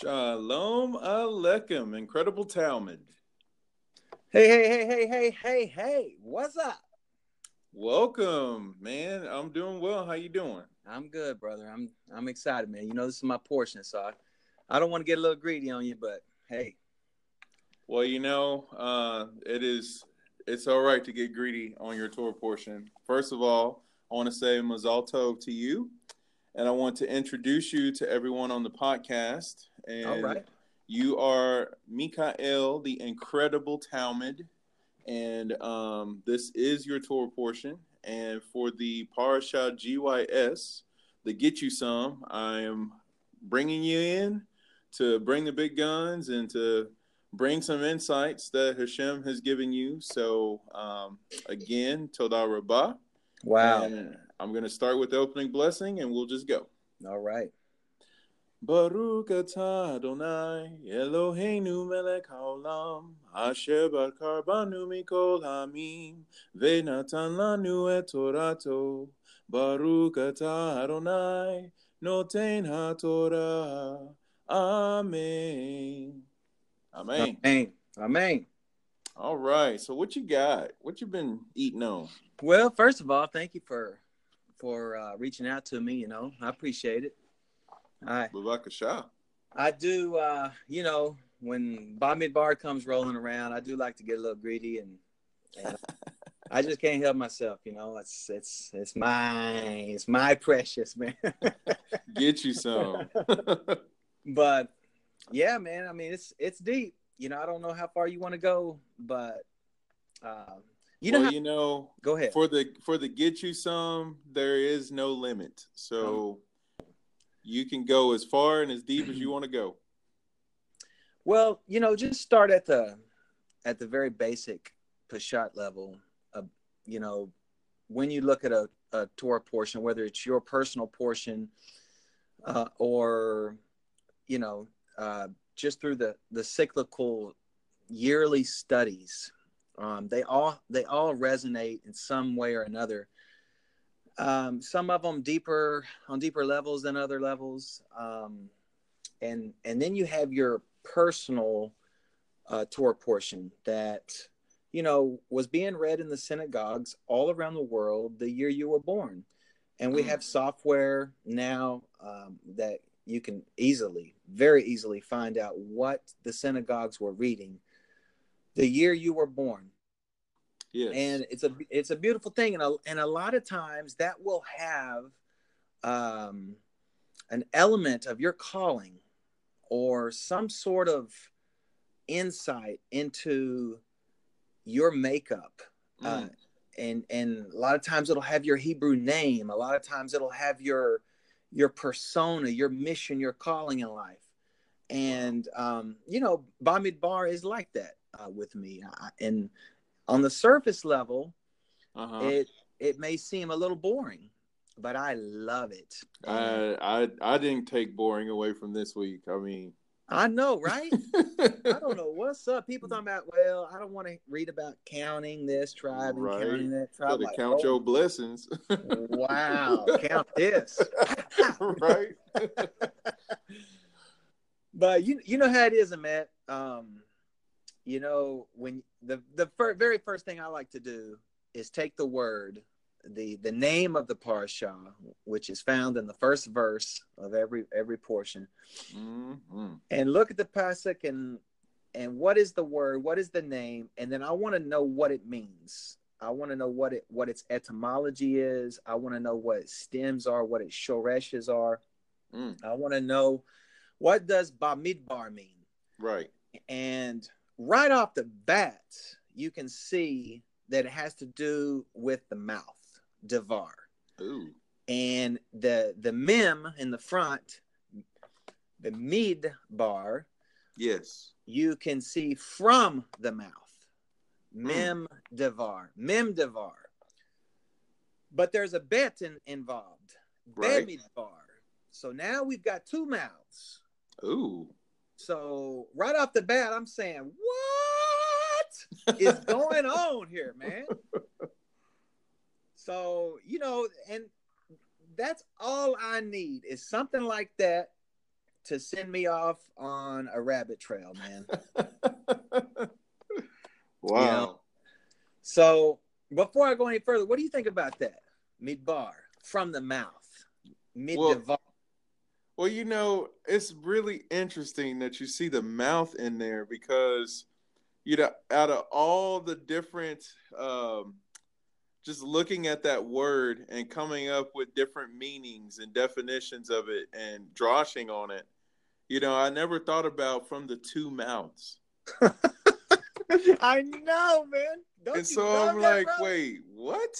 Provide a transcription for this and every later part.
Shalom Aleichem, incredible Talmud. Hey, hey, hey, hey, hey, hey, hey, what's up? Welcome, man. I'm doing well. How you doing? I'm good, brother. I'm I'm excited, man. You know this is my portion, so I, I don't want to get a little greedy on you, but hey. Well, you know, uh, it is it's all right to get greedy on your Torah portion. First of all, I want to say Mazal Tov to you, and I want to introduce you to everyone on the podcast. And All right. You are Mikael, the incredible Talmud, and um, this is your Torah portion. And for the Parasha GYS, the Get You Some, I am bringing you in to bring the big guns and to bring some insights that Hashem has given you. So, um, again, Todah Rabbah. Wow. And I'm going to start with the opening blessing and we'll just go. All right. Baruch atah Adonai Eloheinu melech haolam Asher bachar banu mikol hamim Venatan lanu et torato Baruch atah Adonai Noten haTorah Amen Amen Amen. Amen. All right so what you got what you been eating on Well, first of all, thank you for for uh, reaching out to me. You know, I appreciate it. I Bavakashah I do. Uh, you know, when Bob Bar comes rolling around, I do like to get a little greedy, and, and I just can't help myself. You know, it's it's it's my it's my precious man. Get you some but yeah, man. I mean, it's it's deep. You know, I don't know how far you want to go, but um, you know, well, how- you know go ahead. for the for the get you some there is no limit so you can go as far and as deep as you want to go Well, you know, just start at the at the very basic Peshat level. Of, you know, when you look at a, a Torah portion, whether it's your personal portion uh, or you know, uh, just through the the cyclical yearly studies, um, they all they all resonate in some way or another. Um, some of them deeper on deeper levels than other levels, um, and and then you have your personal uh, Torah portion that you know was being read in the synagogues all around the world the year you were born, and we Mm. have software now um, that you can easily, very easily find out what the synagogues were reading the year you were born yes. And it's a it's a beautiful thing and a, and a lot of times that will have um an element of your calling or some sort of insight into your makeup uh, Mm. and and a lot of times it'll have your hebrew name a lot of times it'll have your your persona your mission your calling in life. And um you know Bar is like that uh, with me I, and on the surface level uh-huh. it it may seem a little boring but i love it. I, I didn't take boring away from this week. I mean i know right? I don't know what's up. People talking about well i don't want to read about counting this tribe and Right. counting that tribe Better Like, count oh, your blessings. Wow count this. Right. But you you know how it is Matt. um you know when the the fir- very first thing i like to do is take the word the the name of the parsha which is found in the first verse of every every portion Mhm. and look at the pasuk and and what is the word what is the name and then i want to know what it means. I want to know what it what its etymology is. I want to know what its stems are what its shoreshes are. Mm. i want to know what does bamidbar mean? Right. And right off the bat you can see that it has to do with the mouth devar Ooh. and the the mem in the front the mid bar yes you can see from the mouth hmm. mem devar mem devar but there's a bet in, involved Right. Bemidbar. so now we've got two mouths Ooh. So right off the bat i'm saying what is going on here man so you know and that's all i need is something like that to send me off on a rabbit trail, man. wow. You know? So before I go any further, what do you think about that? Midbar from the mouth. Midbar. Well, well, you know, it's really interesting that you see the mouth in there because you know, out of all the different um just looking at that word and coming up with different meanings and definitions of it and drawing on it, you know, I never thought about from the two mouths. I know, man. Don't and so I'm like, bro? wait, what?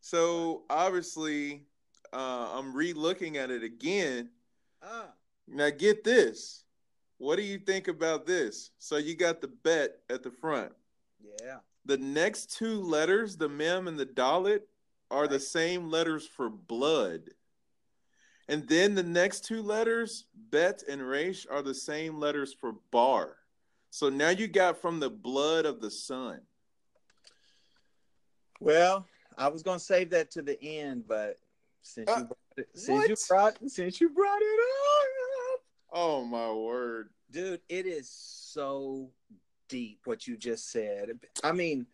So obviously, uh, I'm re-looking at it again. Ah, Now get this. What do you think about this? So you got the bet at the front. yeah. The next two letters, the mem and the dalet, are the same letters for blood. And then the next two letters, bet and resh, are the same letters for bar. So now you got from the blood of the son. Well, I was gonna save that to the end, but since Uh, you brought it, since you brought since you brought it up, Oh my word. dude, it is so deep what you just said. I mean,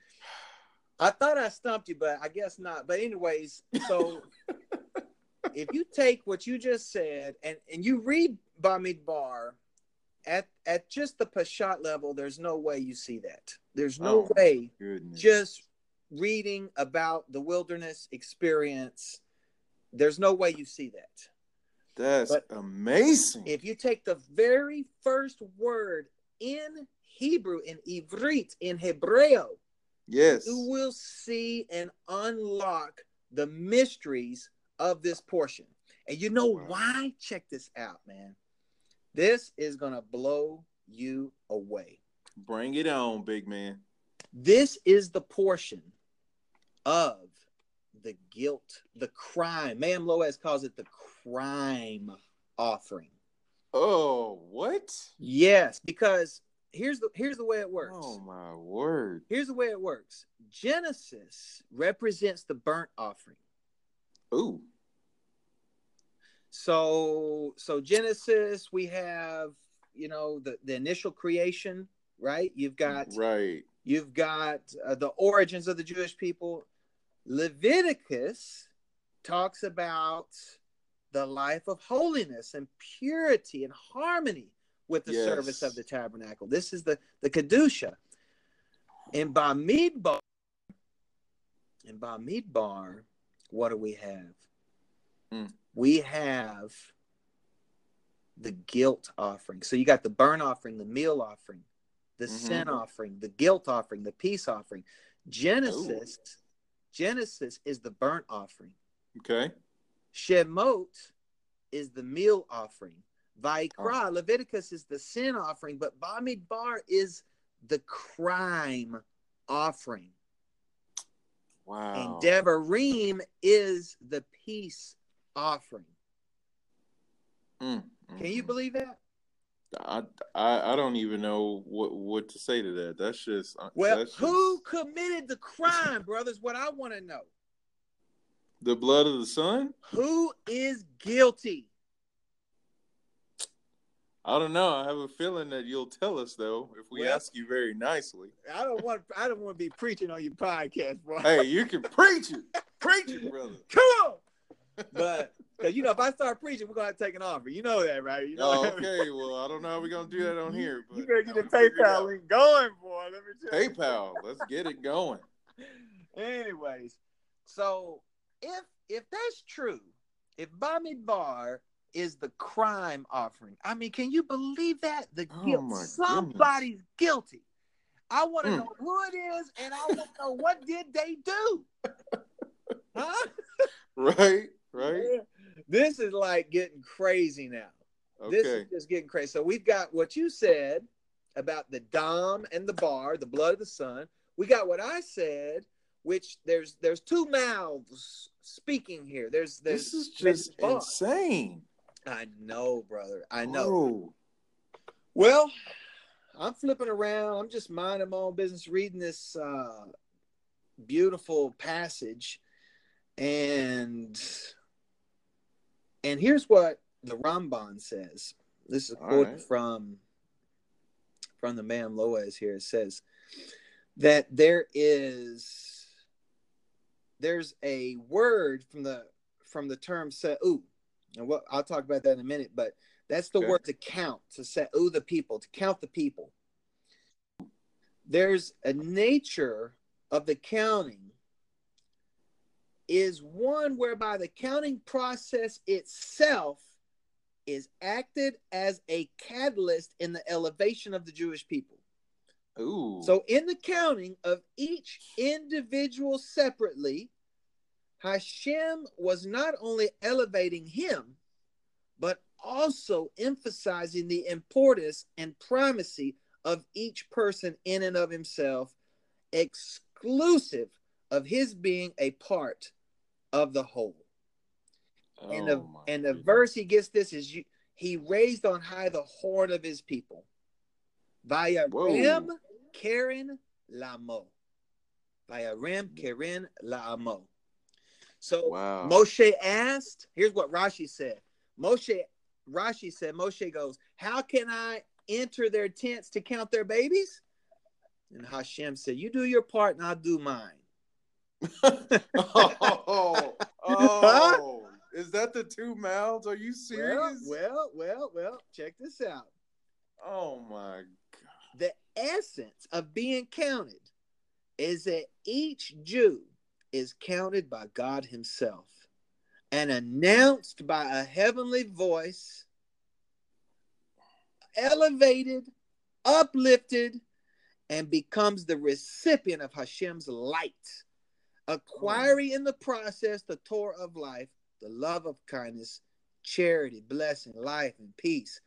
I thought I stumped you, but I guess not. But anyways, so if you take what you just said and and you read Bamidbar at at just the Peshat level, there's no way you see that. There's no Oh. way Goodness. just reading about the wilderness experience, there's no way you see that. That's but amazing. If you take the very first word in Hebrew, in Ivrit, in Hebreo, yes. you will see and unlock the mysteries of this portion. And you know Wow. why? Check this out, man. This is going to blow you away. Bring it on, big man. This is the portion of the guilt, the crime. Me'am Lo'ez calls it the crime offering. Oh, what? Yes, because here's the here's the way it works. Oh my word. Here's the way it works. Genesis represents the burnt offering. Ooh. So so Genesis we have, you know, the the initial creation, right? You've got Right. You've got uh, the origins of the Jewish people. Leviticus talks about the life of holiness and purity and harmony with the Yes. service of the tabernacle. This is the the kedusha. In Bamidbar, in Bamidbar, what do we have? Mm. We have the guilt offering. So you got the burn offering, the meal offering, the Mhm. sin offering, the guilt offering, the peace offering. Genesis, Genesis is the burnt offering. Okay. Shemot is the meal offering. Vayikra, Leviticus is the sin offering, but Bamidbar is the crime offering. Wow. And Devarim is the peace offering. Mm, Can you mm, believe that? I, I I don't even know what what to say to that. That's just uh, Well, that's who committed the crime, brothers? What I want to know. the blood of the son? Who is guilty? I don't know. I have a feeling that you'll tell us though if we Well- ask you very nicely. I don't want I don't want to be preaching on your podcast, bro. Hey, you can preach it, preach it, brother. Come on. But because you know, if I start preaching, we're gonna have to take an offer. You know that, right? You know Oh, okay. Well, I don't know how we're gonna do that on here, but you better get the we'll figure it PayPal link going, boy. Let me tell you. PayPal. Let's get it going. Anyways, so if if that's true, if Bamidbar is the crime offering, I mean, can you believe that? The Oh, guilt, my somebody's guilty. I want to Mm. know who it is, and I want to know what did they do? Huh? Right, right. This is like getting crazy now. Okay. This is just getting crazy. So we've got what you said about the dom and the bar, the blood of the son. We got what I said, which there's there's two mouths speaking here. There's there's This is just insane. I know, brother. I know. Whoa. Well, I'm flipping around. I'm just minding my own business, reading this uh, beautiful passage, and and here's what the Ramban says. This is a quote right. from from the Me'am Lo'ez here. It says that there is there's a word from the from the term sa'u. And what I'll talk about that in a minute, but that's the Okay. word to count, to sa'u the people, to count the people. There's a nature of the counting is one whereby the counting process itself is acted as a catalyst in the elevation of the Jewish people. Ooh. So, in the counting of each individual separately, Hashem was not only elevating him, but also emphasizing the importance and primacy of each person in and of himself, exclusive of his being a part of the whole. and the Oh, and the goodness. verse he gets this is you, he raised on high the horn of his people. Via Whoa. Ram Karen Lamo. Via Ram Karen Lamo. So Wow. Moshe asked, here's what Rashi said. Moshe Rashi said, Moshe goes, How can I enter their tents to count their babies? And Hashem said, You do your part and I'll do mine. Oh, oh. is that the two mouths? Are you Well, serious? well, well, well, check this out. Oh my god. the essence of being counted is that each Jew is counted by God Himself and announced by a heavenly voice, elevated, uplifted, and becomes the recipient of Hashem's light, acquiring in the process the Torah of life, the love of kindness, charity, blessing, life, and peace.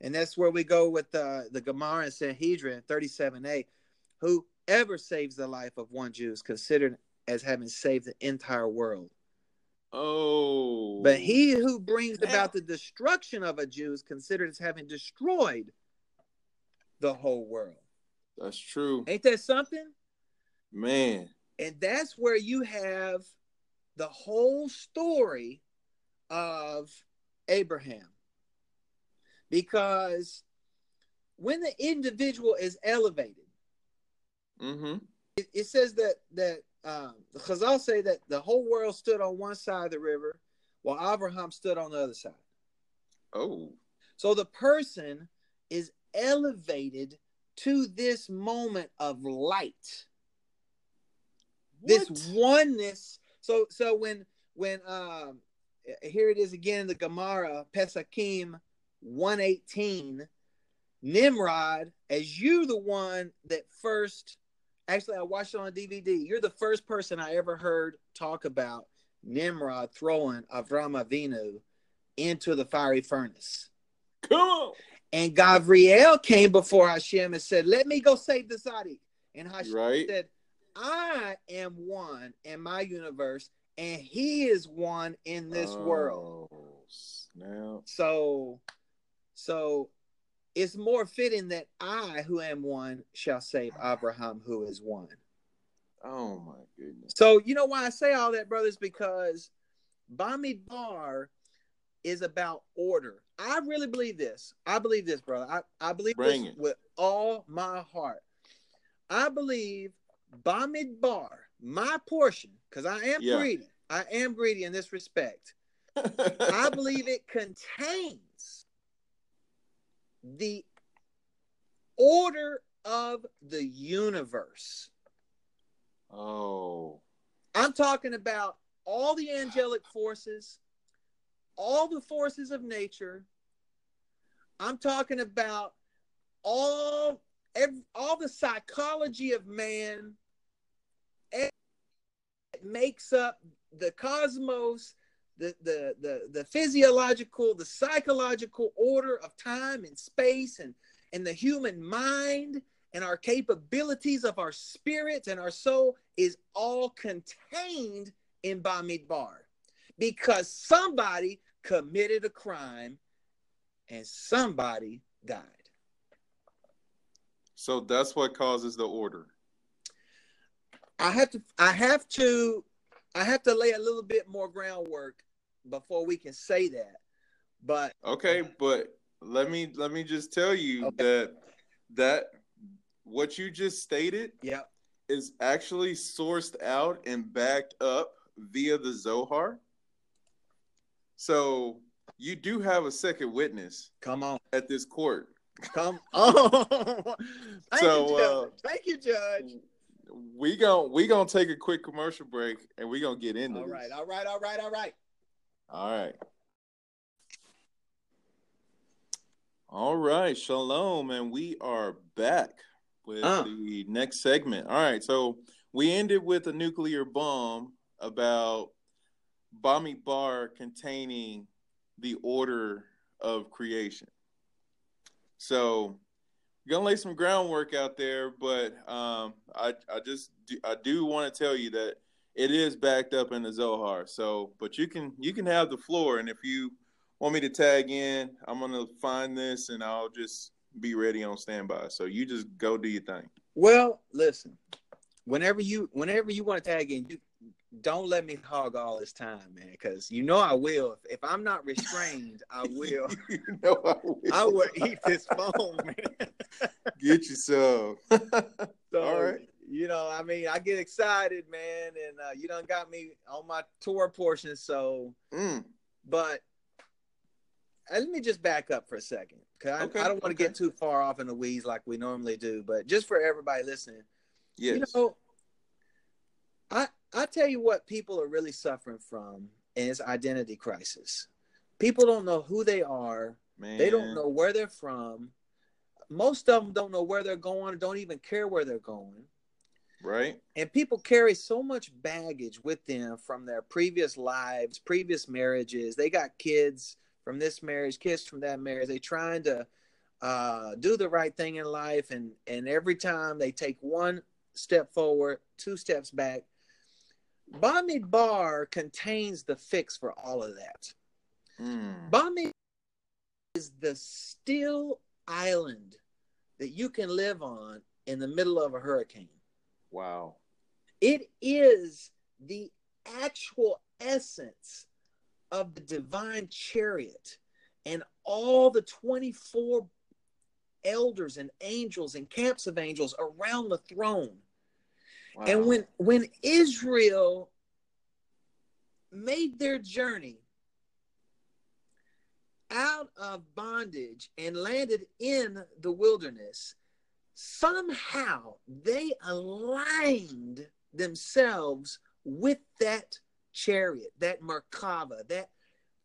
And that's where we go with uh, the Gemara and Sanhedrin 37a. Whoever saves the life of one Jew is considered as having saved the entire world. Oh. But he who brings about the destruction of a Jew is considered as having destroyed the whole world. That's true. Ain't that something? Man. And that's where you have the whole story of Abraham. Because when the individual is elevated, Mm-hmm. it, it says that that um, the Chazal say that the whole world stood on one side of the river, while Abraham stood on the other side. Oh. So the person is elevated to this moment of light, this oneness. So so when when um here it is again in the Gemara Pesachim 118 Nimrod as you the one that first actually I watched it on DVD you're the first person I ever heard talk about Nimrod throwing Avram Avinu into the fiery furnace Come on. and Gabriel came before Hashem and said let me go save the Tzaddik and Hashem Right. said I am one in my universe and he is one in this world Oh, Snap. so, so it's more fitting that I, who am one, shall save Abraham, who is one. Oh my goodness. So, you know why I say all that, brothers? Because Bamidbar is about order. I really believe this. I believe this, brother. I, I believe Bring this it. with all my heart. I believe Bamidbar, my portion, because I am Yeah. greedy. I am greedy in this respect. I believe it contains the order of the universe. oh. I'm talking about all the angelic forces, all the forces of nature. I'm talking about all ev all the psychology of man makes up the cosmos, the, the the the physiological, the psychological order of time and space and and the human mind and our capabilities of our spirits and our soul is all contained in Bamidbar because somebody committed a crime and somebody died. So that's what causes the order. I have to I have to I have to lay a little bit more groundwork before we can say that. But Okay, but let me let me just tell you Okay. that that what you just stated yeah, is actually sourced out and backed up via the Zohar. So you do have a second witness come on, at this court. Come on. Thank So, you, uh, Thank you, Judge. We gon' we gonna take a quick commercial break and we gonna get into All this. right, all right, all right, all right. All right. All right, shalom, and we are back with Uh. the next segment. All right, so we ended with a nuclear bomb about Bamidbar containing the order of creation. So gonna lay some groundwork out there, but um, I I just do, I do want to tell you that it is backed up in the Zohar. So, but you can you can have the floor, and if you want me to tag in, I'm gonna find this and I'll just be ready on standby. So you just go do your thing. Well, listen. Whenever you whenever you want to tag in, you don't let me hog all this time, man, because you know I will. If, if I'm not restrained, I will. you know I will. I will eat this phone, man. get you some. So, All right. You know, I mean, I get excited, man, and uh, you done got me on my Torah portion. So, Mm, but uh, let me just back up for a second, because Okay, I, I don't want to okay. get too far off in the weeds like we normally do. But just for everybody listening, yes. you know, I I tell you what people are really suffering from is identity crisis. People don't know who they are. Man. They don't know where they're from. Most of them don't know where they're going, don't even care where they're going. Right? And people carry so much baggage with them from their previous lives, previous marriages. They got kids from this marriage, kids from that marriage. They trying to uh, do the right thing in life, and and every time they take one step forward, two steps back. Bamidbar contains the fix for all of that. Mm, is the still island that you can live on in the middle of a hurricane. wow. It is the actual essence of the divine chariot and all the 24 elders and angels and camps of angels around the throne. Wow. And when when Israel made their journey out of bondage and landed in the wilderness, somehow they aligned themselves with that chariot, that Merkava, that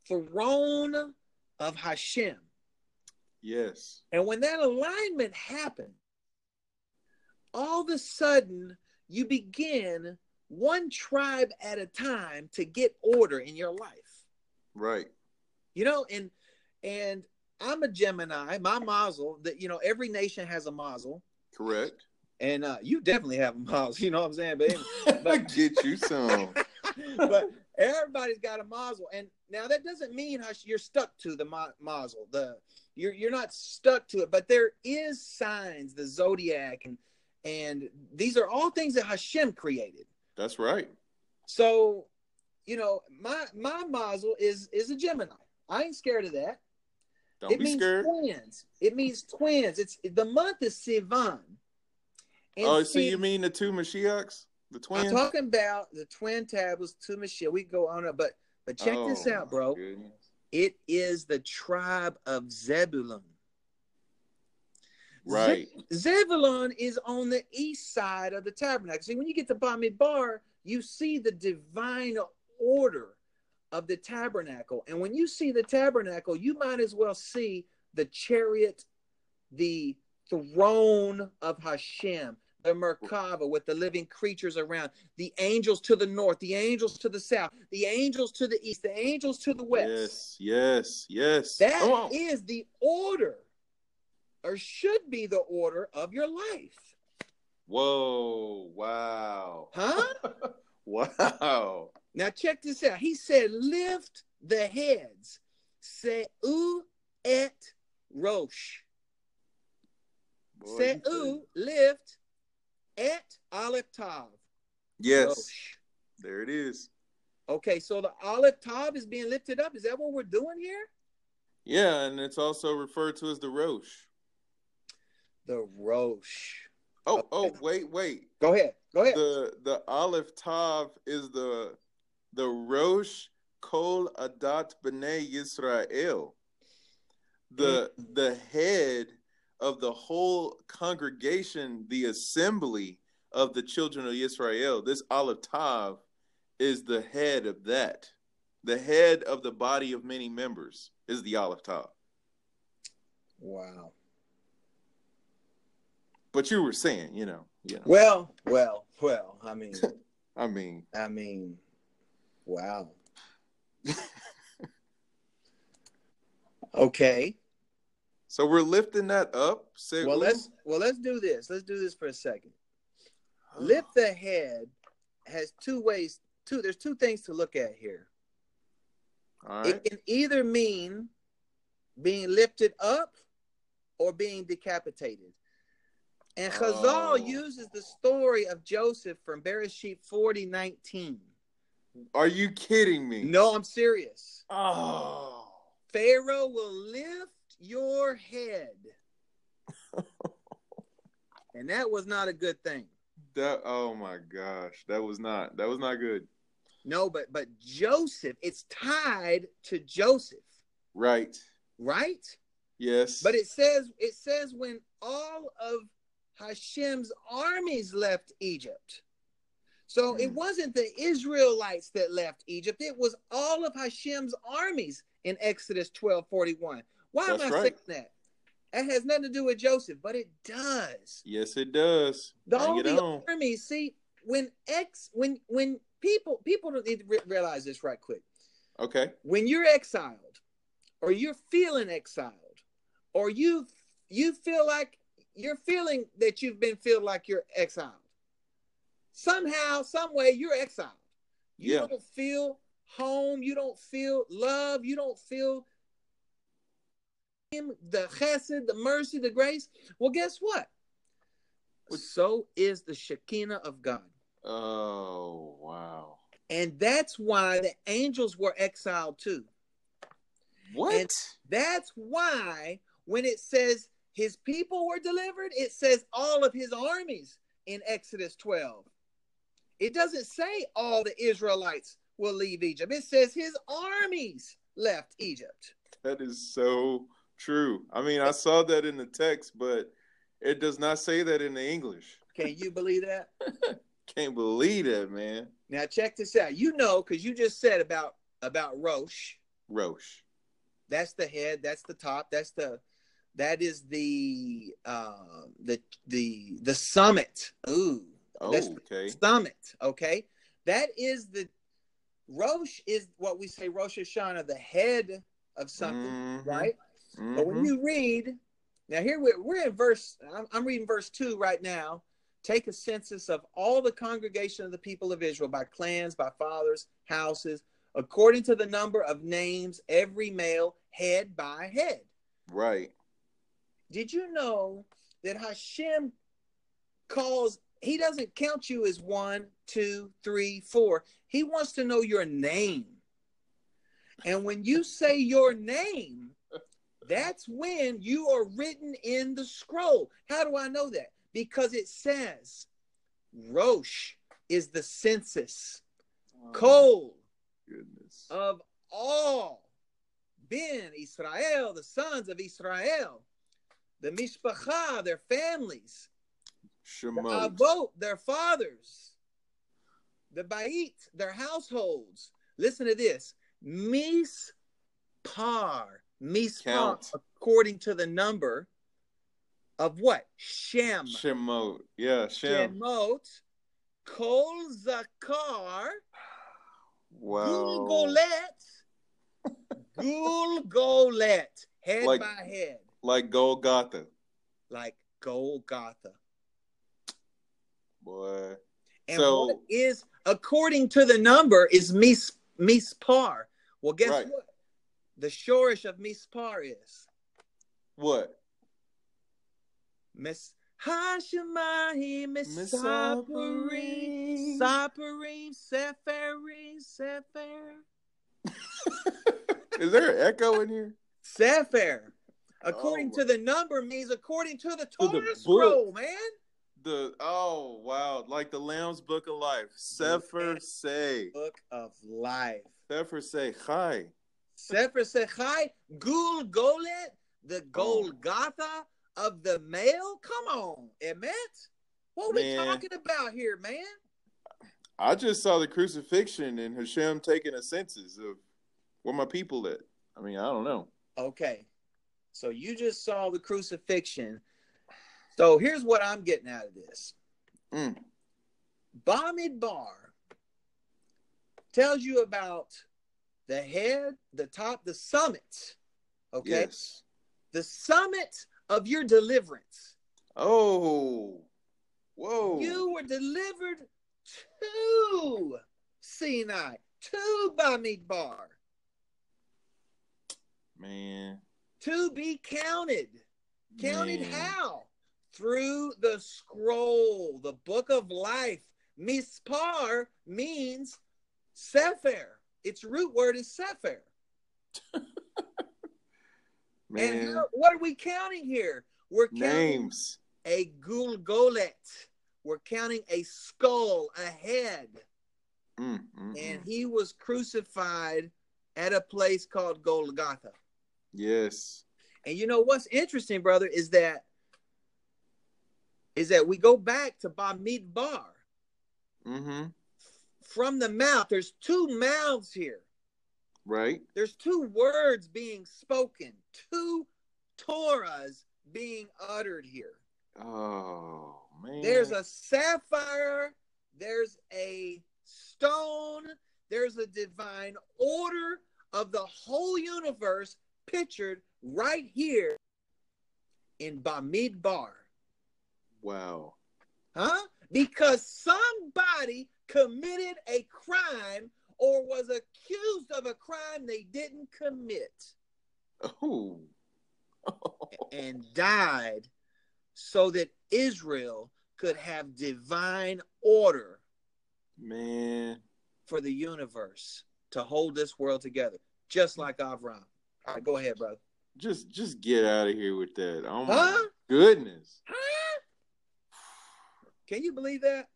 throne of Hashem. yes. And when that alignment happened, all of a sudden you begin one tribe at a time to get order in your life. Right. You know, and and I'm a Gemini, my mazel, that you know, every nation has a mazel. Correct. And uh, you definitely have a mazel, you know what I'm saying? But But- Get you some. but everybody's got a mazel, and now that doesn't mean you're stuck to the ma- mazel. The you're you're not stuck to it, but there is signs, the zodiac, and and these are all things that Hashem created. That's right. So, you know, my my mazel is is a Gemini. I ain't scared of that. Don't it be means scared. twins. It means twins. It's the month is Sivan. And Oh, so you mean the two Mashiachs? The twins? I'm talking about the twin tablets to Michelle. We go on up, but but check this Oh, out, bro. It is the tribe of Zebulun. Right. Ze- Zebulun is on the east side of the tabernacle. See, when you get to Bamidbar, you see the divine order of the tabernacle. And when you see the tabernacle, you might as well see the chariot, the throne of Hashem, the Merkava with the living creatures around, the angels to the north, the angels to the south, the angels to the east, the angels to the west. Yes, yes, yes. That is the order, or should be the order of your life. Whoa, wow. Huh? wow. now check this out. He said, lift the heads. Seu et rosh. Seu, lift, et aleph tav. Yes, Rosh. there it is. Okay, so the aleph tav is being lifted up. Is that what we're doing here? Yeah, and it's also referred to as the Rosh. The Rosh. Oh, oh, wait, wait. Go ahead. Go ahead. The the Aleph Tav is the the Rosh Kol Adat B'nai Yisrael. The Mm. the head of the whole congregation, the assembly of the children of Israel. This Aleph Tav is the head of that. The head of the body of many members is the Aleph Tav. wow. But you were saying, you know, yeah. Well, well, well. I mean, I mean, I mean, wow. okay. so we're lifting that up. Say, Well, let's well let's do this. Let's do this for a second. Lift the head has two ways. Two. There's two things to look at here. All right. It can either mean being lifted up or being decapitated. And Chazal Oh. uses the story of Joseph from Bereshit 40 19. Are you kidding me? No, I'm serious. Oh. Pharaoh will lift your head. and that was not a good thing. That oh my gosh. That was not that was not good. No, but but Joseph, it's tied to Joseph, Right. right? Yes. But it says it says when all of Hashem's armies left Egypt. So it Hmm. wasn't the Israelites that left Egypt, it was all of Hashem's armies in Exodus 12 41. Why That's am I right. saying that? That has nothing to do with Joseph, but it does. Yes, it does. The Bring all the armies, see, when ex when when people people don't need to re- realize this right quick Okay. when you're exiled or you're feeling exiled or you you feel like you're feeling that you've been feel like you're exiled. Somehow some way you're exiled. You Yeah. don't feel home. You don't feel love. You don't feel the chesed the mercy the grace. Well guess what? So is the shekinah of god. Oh wow. and that's why the angels were exiled too. What? And- That's why when it says his people were delivered, it says all of his armies in Exodus 12. It doesn't say all the Israelites will leave Egypt. It says his armies left Egypt. that is so true. I mean, I saw that in the text, but it does not say that in the English. Can you believe that? Can't believe that, man. Now check this out. You know, because you just said about about Rosh. Roche. That's the head. That's the top. That's the that is the uh, the the the summit. Ooh, Oh, That's- okay. summit. Okay, that is the Rosh is what we say Rosh Hashanah, the head of something, Mhm. right? But when Mhm. you read now, here we're, we're in verse. I'm, I'm reading verse two right now. Take a census of all the congregation of the people of Israel by clans, by fathers, houses, according to the number of names, every male head by head. Right. Did you know that Hashem calls, he doesn't count you as one, two, three, four. He wants to know your name. And when you say your name, that's when you are written in the scroll. How do I know that? Because it says Rosh is the census, Oh, Kol goodness. of all Ben Israel, the sons of Israel, the Mishpacha, their families, the Shemot. Avot, their fathers, the Bait, their households. Listen to this. Mispar, Mispar, Count. according to the number of what? Shem. Shemot. Yeah, Shem. Shemot, Kol Zakar, Wow. Gulgolet, Gulgolet, head Like- by head, Like Golgotha. like Golgotha. Boy. And So- what is, according to the number, is mis, mispar. Well, guess Right. what? The shoresh of mispar is What? mis Hashemahi misaparim saparim seferim sefer. Is there an echo in here? Sefer, according Oh. to the number, means according to the the Torah book. scroll, man. The oh wow, like the Lamb's Book of Life. Sefer say. Book of life. Sefer say hi. Sefer Sechai, Gul Golet, the Golgotha of the male. Come on, Emmett. What are we talking about here, man? I just saw the crucifixion and Hashem taking a census of where my people at. I mean, I don't know. Okay. So you just saw the crucifixion. So here's what I'm getting out of this. Mm. Bamidbar tells you about the head, the top, the summit. Okay. Yes. The summit of your deliverance. Oh. Whoa. You were delivered to Sinai, to Bamidbar, Man. To be counted. Counted Man. how? Through the scroll, the book of life. Mispar means Sefer. Its root word is Sefer. And how- what are we counting here? We're counting Names. a gulgolet. We're counting a skull, a head. Mm, mm, And mm. he was crucified at a place called Golgotha. Yes. And you know what's interesting, brother, is that is that we go back to Bamidbar. Mm-hmm. From the mouth, there's two mouths here. Right. There's two words being spoken, two Torahs being uttered here. Oh man. There's a sapphire, there's a stone, there's a divine order of the whole universe pictured right here in Bamidbar. wow. Huh? Because somebody committed a crime or was accused of a crime they didn't commit Oh. and died so that Israel could have divine order man. for the universe to hold this world together, just like Avram. All right, go ahead, brother. Just just get out of here with that. Oh my Huh? goodness. Huh? Can you believe that?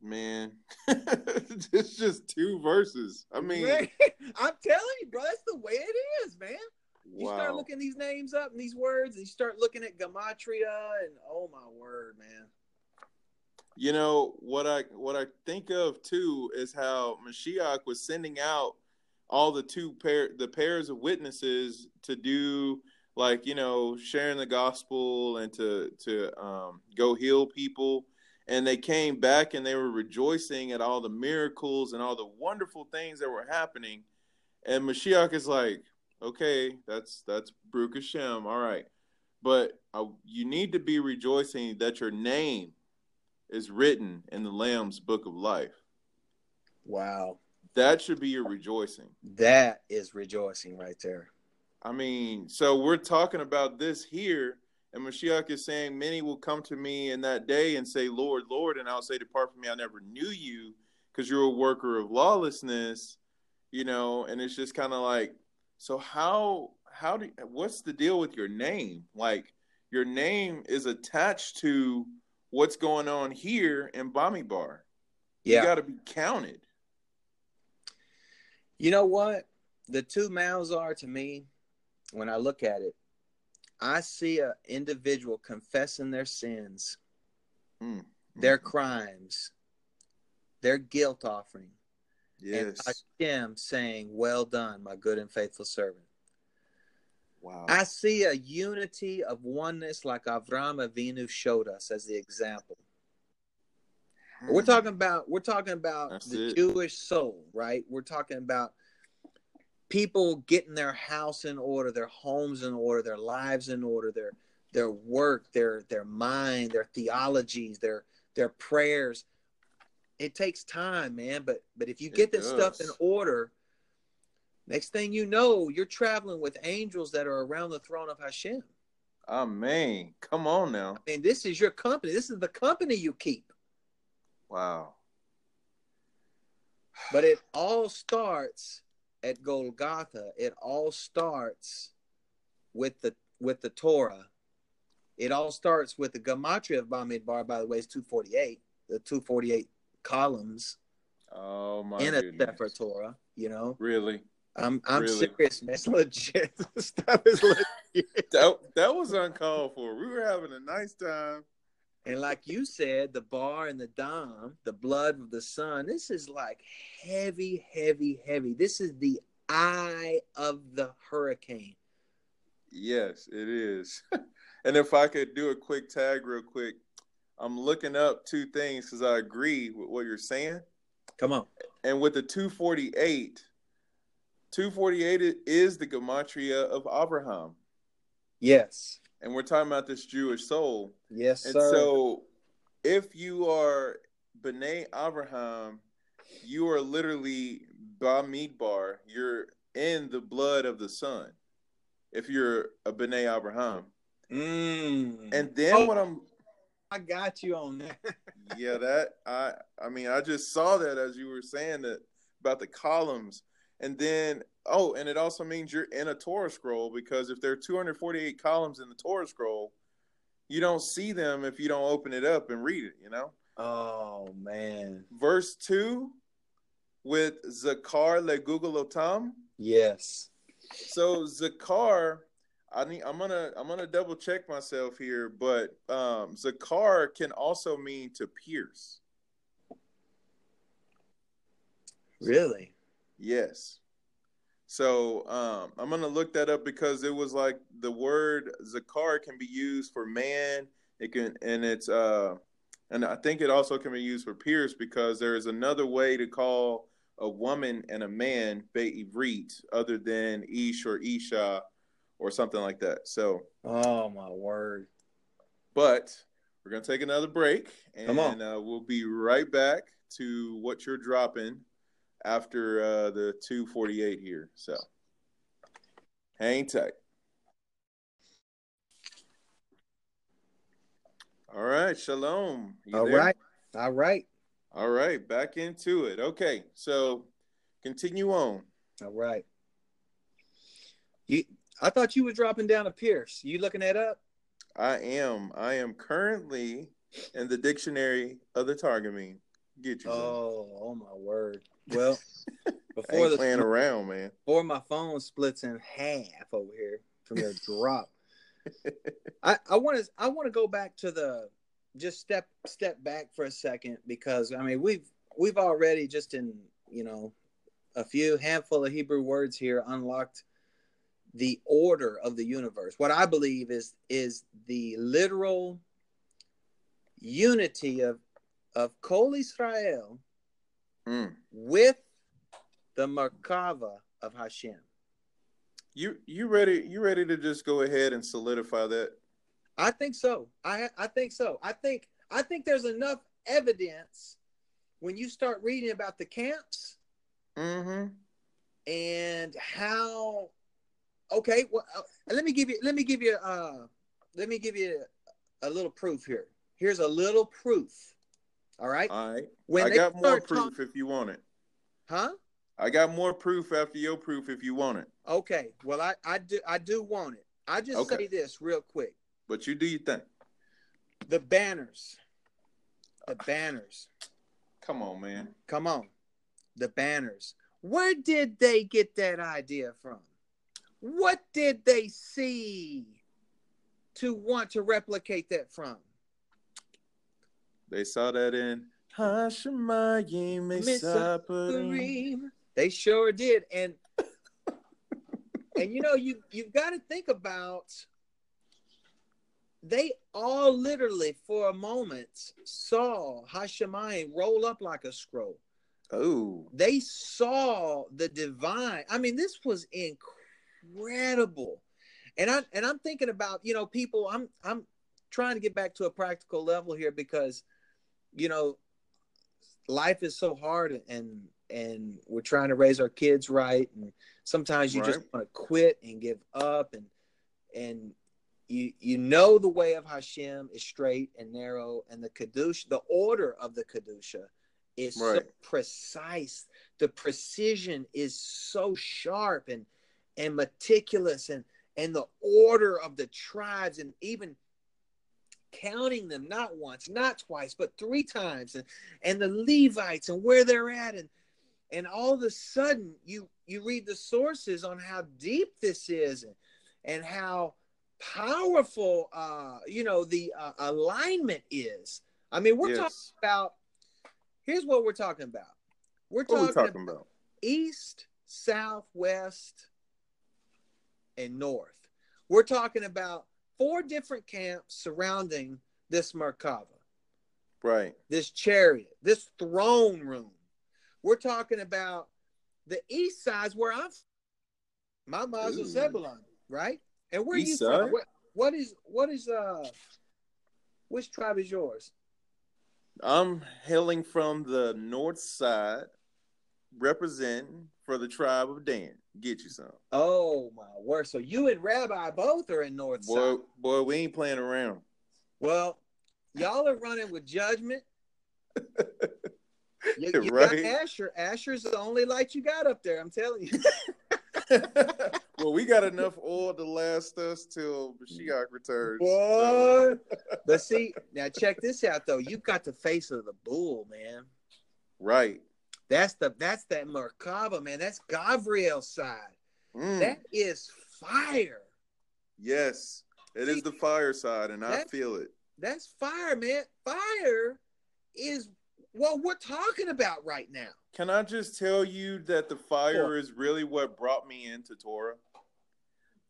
Man. it's just two verses. I mean Man, I'm telling you, bro, that's the way it is, man. You wow. start looking these names up and these words, and you start looking at gematria, and oh my word, man. You know what I what I think of too is how Mashiach was sending out all the two pair the pairs of witnesses to do like you know sharing the gospel and to to um, go heal people. And they came back and they were rejoicing at all the miracles and all the wonderful things that were happening. And Mashiach is like okay that's that's Baruch Hashem. All right. But uh, you need to be rejoicing that your name is written in the Lamb's book of life. Wow, That should be your rejoicing. that is rejoicing right there. I mean, so we're talking about this here, and Mashiach is saying, Many will come to me in that day and say, Lord, Lord, and I'll say, Depart from me, I never knew you, because you're a worker of lawlessness, you know, and it's just kind of like, so how how do what's the deal with your name? Like your name is attached to what's going on here in Bamidbar. You Yeah. You got to be counted. You know what? The two mouths are to me, when I look at it, I see an individual confessing their sins, Mm. their crimes, their guilt offering, Yes. and Hashem saying, Well done, my good and faithful servant. wow. I see a unity of oneness like Avram Avinu showed us as the example. We're Mm. talking about we're talking about That's the it. Jewish soul, right? We're talking about people getting their house in order, their homes in order, their lives in order, their their work, their their mind, their theologies, their their prayers. It takes time, man, but but if you get this stuff in order, next thing you know, you're traveling with angels that are around the throne of Hashem. Amen. Come on now. And this is your company. This is the company you keep. Wow. But it all starts at Golgotha, it all starts with the with the Torah. It all starts with the gematria of Bamidbar. By the way, is two forty eight. The two forty eight columns Oh my in a goodness. Sefer Torah. You know, Really? I'm I'm Really? serious, man. It's legit. Stuff is legit. That that was uncalled for. We were having a nice time. And like you said, the bar and the dam, the blood of the son. This is like heavy, heavy, heavy. This is the eye of the hurricane. Yes, it is. and if I could do a quick tag real quick, I'm looking up two things because I agree with what you're saying. Come on. And with the 248, 248 is the gematria of Abraham. Yes. And we're talking about this Jewish soul. Yes, And sir. so if you are B'nai Abraham, you are literally Bamidbar. You're in the blood of the son. If you're a B'nai Abraham. Mm. And then Oh. what I'm I got you on that. yeah, that I I mean I just saw that as you were saying that about the columns. And then oh, and it also means you're in a Torah scroll because if there are 248 columns in the Torah scroll, you don't see them if you don't open it up and read it, you know? oh man. Verse 2 with Zakar legugulotam. Yes. So Zakar, I need I'm gonna I'm gonna double check myself here, but um Zakar can also mean to pierce. Really? Yes. So um, I'm gonna look that up because it was like the word zakar can be used for man. It can and it's uh and I think it also can be used for pierce because there is another way to call a woman and a man be'ivrit other than ish or isha or something like that. So, Oh my word. but we're gonna take another break Come on. and uh, we'll be right back to what you're dropping after uh, the 248 here. So hang tight. All right, shalom. You All there? right. All right. All right, back into it. Okay, so continue on. All right. You I thought you were dropping down a Pierce. You looking that up? I am. I am currently in the dictionary of the Targumim. Get you. Oh, oh my word. Well, before the playing around, man. before my phone splits in half over here from the drop. I I want to I want to go back to the just step step back for a second because I mean we've we've already just in you know a few handful of Hebrew words here unlocked the order of the universe. What I believe is is the literal unity of of Kol Israel Mm. with the Merkava of Hashem. You you ready? You ready to just go ahead and solidify that? I think so. I I think so. I think I think there's enough evidence when you start reading about the camps Mm-hmm. and how. Okay, well, uh, let me give you let me give you uh let me give you a little proof here. Here's a little proof. All right. All right. When I got more proof if you want it. huh? I got more proof after your proof if you want it. Okay. Well, I I do I do want it. I just Okay. say this real quick. But you do your thing. The banners. The banners. Come on, man. Come on. The banners. Where did they get that idea from? What did they see to want to replicate that from? They saw that in HaShamayim Mesaprim. They sure did. And and you know, you you've got to think about they all literally for a moment saw Hashemayim roll up like a scroll. Oh, they saw the divine i mean this was incredible and i and i'm thinking about you know people i'm i'm trying to get back to a practical level here because you know life is so hard and and we're trying to raise our kids right. And sometimes you just want to quit and give up and and you you know the way of Hashem is straight and narrow. And the kedusha the order of the kedusha is so precise. The precision is so sharp and and meticulous and and the order of the tribes and even counting them not once, not twice, but three times and and the Levites and where they're at and and all of a sudden you you read the sources on how deep this is and, and how powerful uh you know the uh, alignment is. I mean we're talking about here's what we're talking about. We're talking, we talking about about? east south west and north. We're talking about four different camps surrounding this merkava Right. this chariot, this throne room. We're talking about the east side's where I'm. My Mazel. Zebulon, right? And where East you side? from? What, what is what is uh? Which tribe is yours? I'm hailing from the north side, representing for the tribe of Dan. Get you some. Oh my word! So you and Rabbi both are in North Boy, Side. boy, we ain't playing around. Well, y'all are running with judgment. You, you Right. got Asher. Asher's the only light you got up there. I'm telling you. well, we got enough oil to last us till Mashiach returns. so- Boy. but see, now check this out though. You've got the face of the bull, man. Right. That's the that's that Merkava, man. That's Gavriel's side. Mm, That is fire. yes, it is See, the fire side, and I feel it. That's fire, man. Fire is what we're talking about right now. Can I just tell you that the fire is really what brought me into Torah?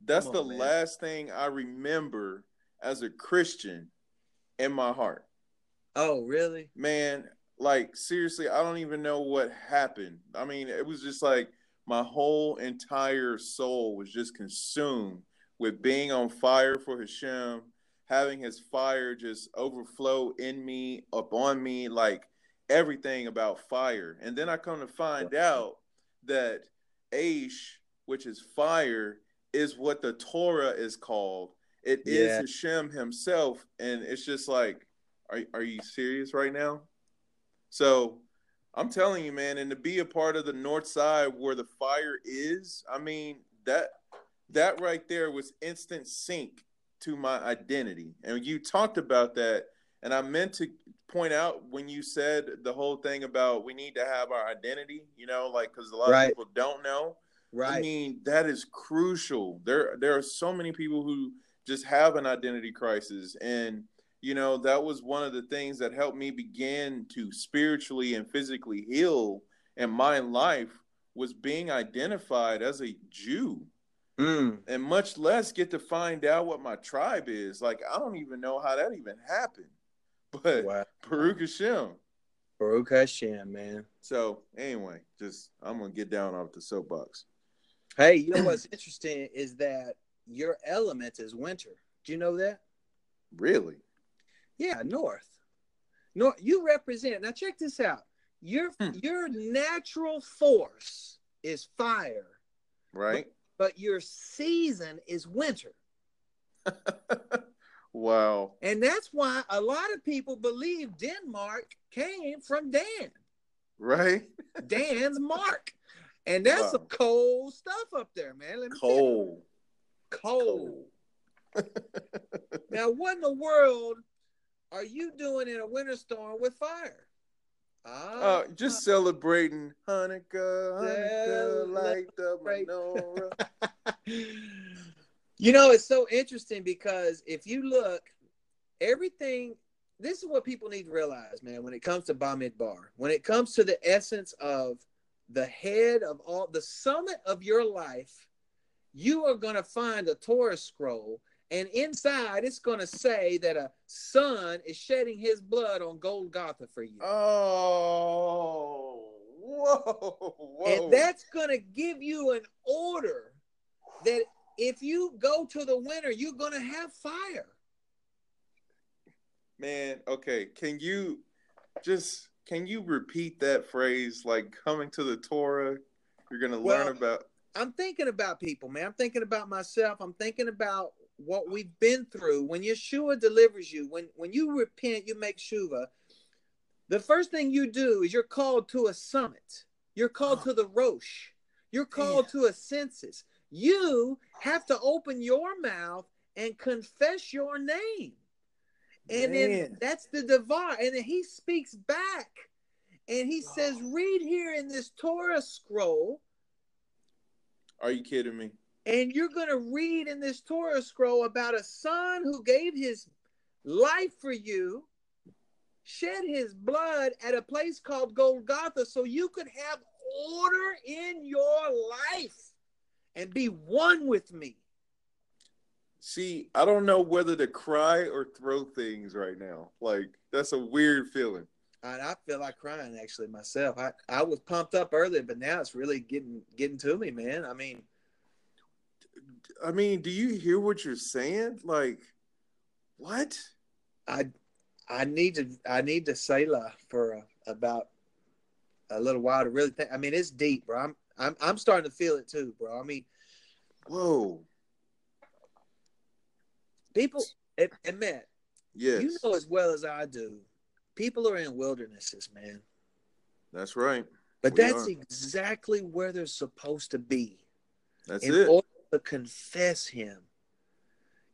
That's Come the man. last thing I remember as a Christian in my heart. Oh, really? Man, like seriously, I don't even know what happened. I mean, it was just like my whole entire soul was just consumed with being on fire for Hashem, having his fire just overflow in me, upon me, like everything about fire. And then I come to find out that Aish, which is fire, is what the Torah is called. It is Yeah. Hashem himself. And it's just like, are, are you serious right now? So I'm telling you, man, and to be a part of the north side where the fire is, I mean, that that right there was instant sync to my identity. And you talked about that, and I meant to point out when you said the whole thing about we need to have our identity, you know, like because a lot Right. of people don't know. Right. I mean, that is crucial. There there are so many people who just have an identity crisis and you know, that was one of the things that helped me begin to spiritually and physically heal in my life was being identified as a Jew Mm. and much less get to find out what my tribe is. Like I don't even know how that even happened. But Wow. Baruch Hashem. Baruch Hashem, man. So anyway, just I'm gonna get down off the soapbox. Hey, you know what's interesting is that your element is winter. Do you know that? Really? Yeah, north. North. You represent. Now check this out. Your Hmm. your natural force is fire, Right? but your season is winter. wow. And that's why a lot of people believe Denmark came from Dan. Right? Dan's mark. And that's some cold stuff up there, man. Let me you. Cold. Cold. Now, what in the world are you doing in a winter storm with fire? Ah, Uh, just celebrating Hanukkah, Hanukkah, light the menorah. you know, it's so interesting because if you look, everything, this is what people need to realize, man, when it comes to Bamidbar, when it comes to the essence of the head of all, the summit of your life, you are going to find a Torah scroll. And inside, it's going to say that a son is shedding his blood on Golgotha for you. Oh, whoa, whoa. And that's going to give you an order that if you go to the winter, you're going to have fire. Man, okay. Can you just can you repeat that phrase like coming to the Torah? You're gonna Well, learn about I'm thinking about people, man. I'm thinking about myself. I'm thinking about what we've been through. When Yeshua delivers you, when when you repent, you make shuva. The first thing you do is you're called to a summit. You're called Oh. to the Rosh. You're called to a census. You have to open your mouth and confess your name. And then that's the divide. And then he speaks back and he says, Read here in this Torah scroll. Are you kidding me? And you're going to read in this Torah scroll about a son who gave his life for you, shed his blood at a place called Golgotha so you could have order in your life and be one with me. See, I don't know whether to cry or throw things right now. Like that's a weird feeling. And I feel like crying actually myself. I, I was pumped up earlier, but now it's really getting getting to me, man. I mean, I mean, do you hear what you're saying? Like, what? I I need to I need to Selah for uh, about a little while to really think. I mean, it's deep, bro. I'm I'm I'm starting to feel it too, bro. I mean, Whoa. people and, and Matt, Yes. you know as well as I do, people are in wildernesses, man. That's right. But We that's are. exactly where they're supposed to be That's in it. order to confess Him.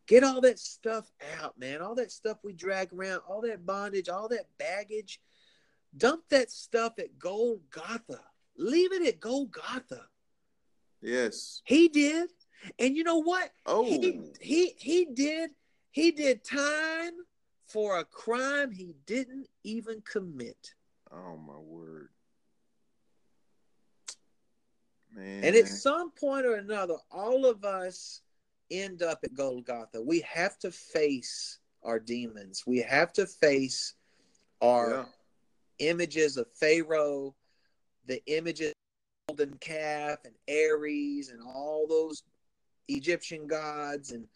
Get all that stuff out, man. All that stuff we drag around, all that bondage, all that baggage. Dump that stuff at Golgotha. Leave it at Golgotha. yes. He did. And you know what? Oh. He he he did he did time for a crime he didn't even commit. Oh my word. Man. And at some point or another, all of us end up at Golgotha. We have to face our demons. We have to face our Yeah. images of Pharaoh, the images of the golden calf and Ares and all those Egyptian gods and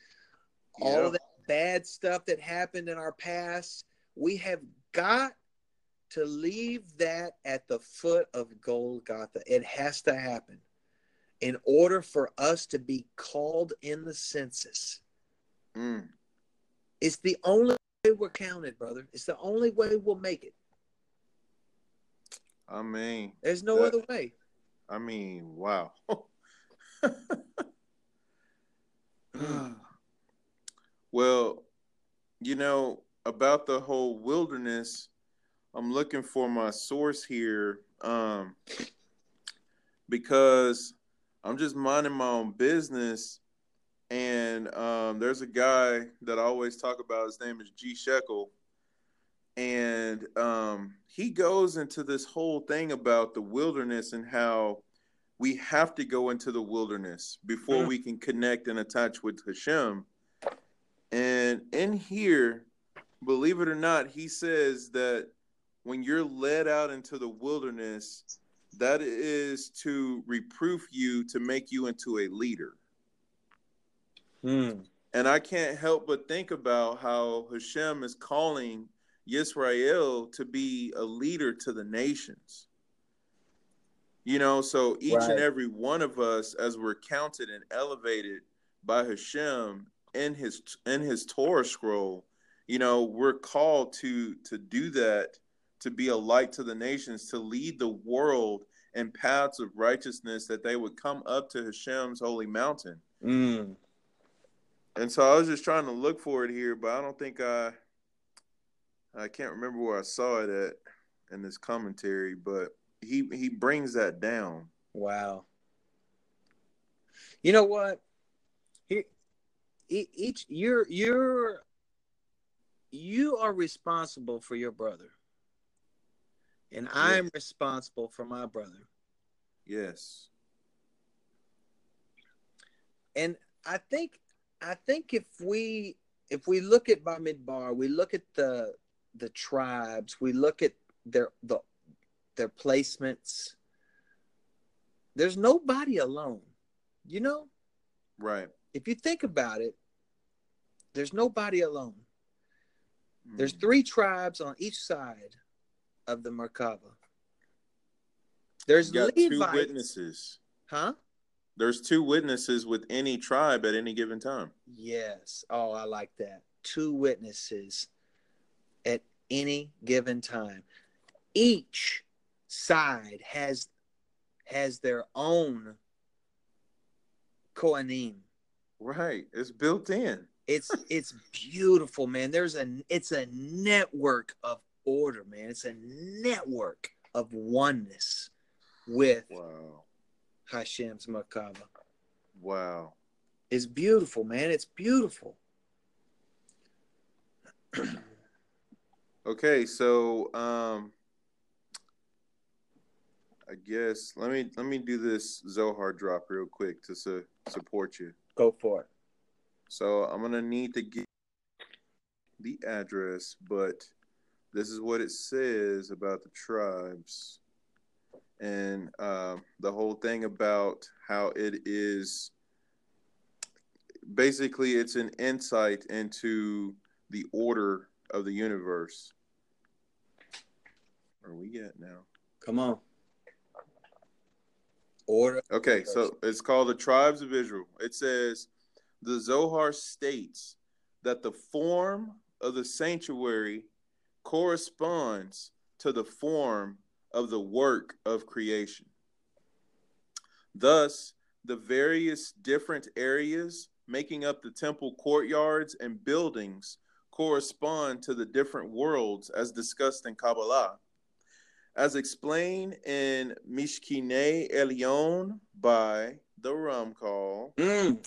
all Yeah. of that bad stuff that happened in our past. We have got to leave that at the foot of Golgotha. It has to happen in order for us to be called in the census. Mm. It's the only way we're counted, brother. It's the only way we'll make it. I mean, There's no That- other way. I mean, wow. well, you know, about the whole wilderness, I'm looking for my source here um, because I'm just minding my own business. And um, there's a guy that I always talk about. His name is G. Shekel. And um, he goes into this whole thing about the wilderness and how we have to go into the wilderness before Mm. we can connect and attach with Hashem. And in here, believe it or not, he says that when you're led out into the wilderness, that is to reproof you to make you into a leader. Hmm. And I can't help but think about how Hashem is calling Yisrael to be a leader to the nations. You know, so each Right. and every one of us, as we're counted and elevated by Hashem in his in his Torah scroll, you know, we're called to to do that, to be a light to the nations, to lead the world in paths of righteousness, that they would come up to Hashem's holy mountain. Mm. And so I was just trying to look for it here, but I don't think I I can't remember where I saw it at in this commentary, but he he brings that down. Wow. You know what? Here, e- each you're you're you are responsible for your brother, and I'm responsible for my brother. Yes. And I think I think if we if we look at Bamidbar, we look at the the tribes, we look at their the their placements. There's nobody alone. You know, Right. if you think about it, there's nobody alone. There's Mm. three tribes on each side of the Merkava. There's You got two witnesses. huh? There's two witnesses with any tribe at any given time. Yes. Oh, I like that. Two witnesses at any given time. each side has has their own kohanim. Right. It's built in. It's it's beautiful, man. There's a it's a network of order, man. It's a network of oneness with Wow. Hashem's Merkava. Wow. It's beautiful, man. It's beautiful. Okay, so um I guess let me let me do this Zohar drop real quick to su- support you. Go for it. So I'm gonna need to get the address, but this is what it says about the tribes and um, the whole thing about how it is. Basically, it's an insight into the order of the universe. Where are we at now? Come on. Order. Okay, so it's called the Tribes of Israel. It says the Zohar states that the form of the sanctuary corresponds to the form of the work of creation. Thus, the various different areas making up the temple courtyards and buildings correspond to the different worlds as discussed in Kabbalah. As explained in Mishkenei Elyon by the Ramchal Mm,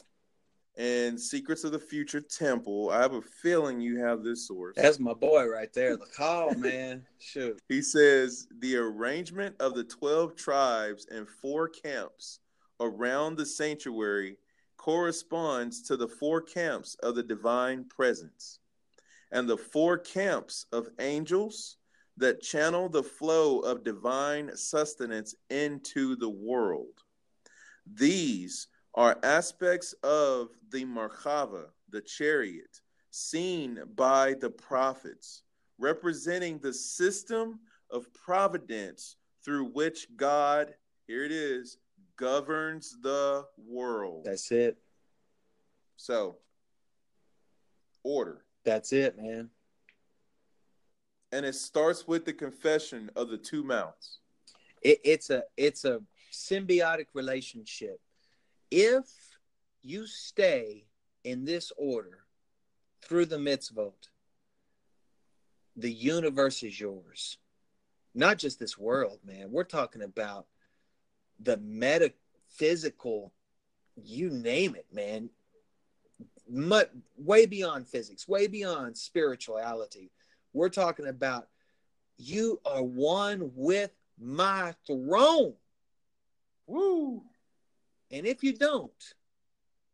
and Secrets of the Future Temple, I have a feeling you have this source. that's my boy right there. The call, man. Shoot. He says the arrangement of the 12 tribes and four camps around the sanctuary corresponds to the four camps of the divine presence and the four camps of angels that channel the flow of divine sustenance into the world. These are aspects of the Merkava, the chariot, seen by the prophets, representing the system of providence through which God, here it is, governs the world. That's it. so, order. That's it, man. And it starts with the confession of the two mouths. It, it's a it's a symbiotic relationship. If you stay in this order through the mitzvot, the universe is yours. Not just this world, man. We're talking about the metaphysical, you name it, man. Much, way beyond physics, way beyond spirituality. We're talking about you are one with my throne. Woo! And if you don't,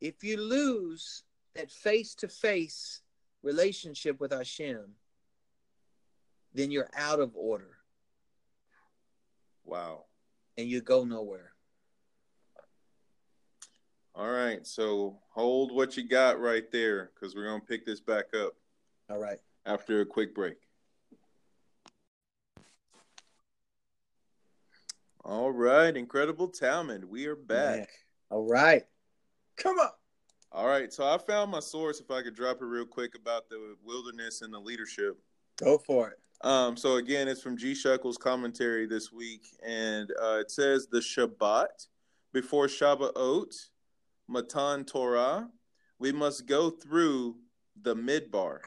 if you lose that face to face relationship with Hashem, then you're out of order Wow. and you go nowhere. All right. So hold what you got right there because we're going to pick this back up All right. after a quick break. All right. Incredible Talmud. We are back. Yeah. All right. Come on. All right. So I found my source, if I could drop it real quick, about the wilderness and the leadership. Go for it. Um, so again, it's from G. Shuckle's commentary this week, and uh, it says the Shabbat before Shabbat, Matan Torah, we must go through the Midbar,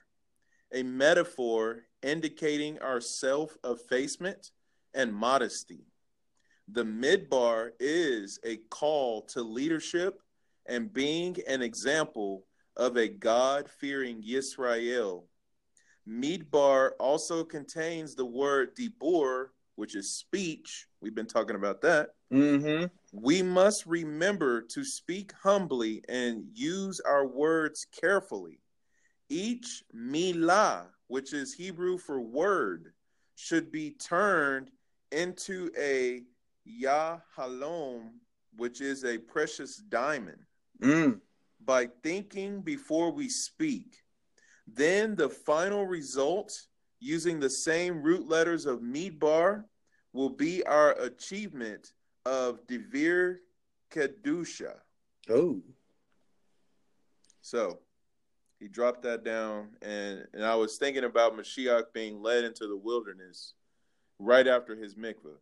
a metaphor indicating our self effacement and modesty. The Midbar is a call to leadership and being an example of a God fearing Yisrael Midbar also contains the word dibur, which is speech. We've been talking about that. Mm-hmm. We must remember to speak humbly and use our words carefully. Each milah, which is Hebrew for word, should be turned into a yahalom, which is a precious diamond, Mm. by thinking before we speak. Then the final result, using the same root letters of Midbar, will be our achievement of Devir Kedusha. Oh. So he dropped that down, and, and I was thinking about Mashiach being led into the wilderness right after his mikvah.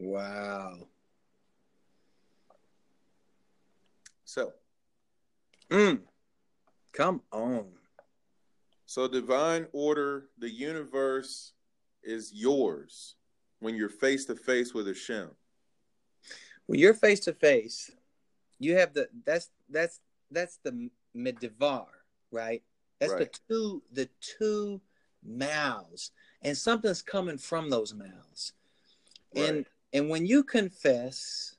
Wow. So, Mm. Come on. so divine order, the universe is yours when you're face to face with Hashem. When you're face to face, you have the that's that's that's the medivar, right? That's Right. the two the two mouths, and something's coming from those mouths. Right. and when you confess,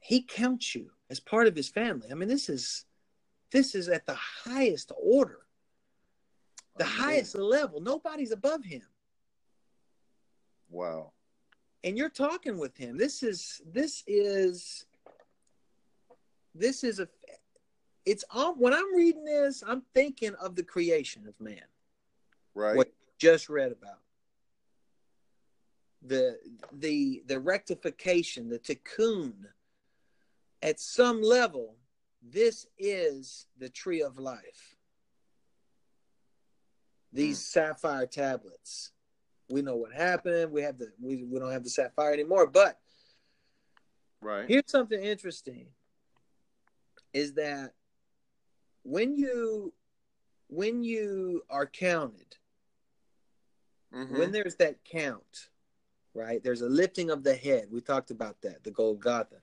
he counts you as part of his family. I mean, this is this is at the highest order, the highest level. Nobody's above him. Wow. and you're talking with him this is this is this is a it's um, when i'm reading this i'm thinking of the creation of man Right. What- just read about the the the rectification the tikkun. At some level this is the tree of life. These sapphire tablets. We know what happened. We have the we, we don't have the sapphire anymore but Right. Here's something interesting is that when you when you are counted, Mhm. when there's that count, right? There's a lifting of the head. We talked about that, the Golgotha.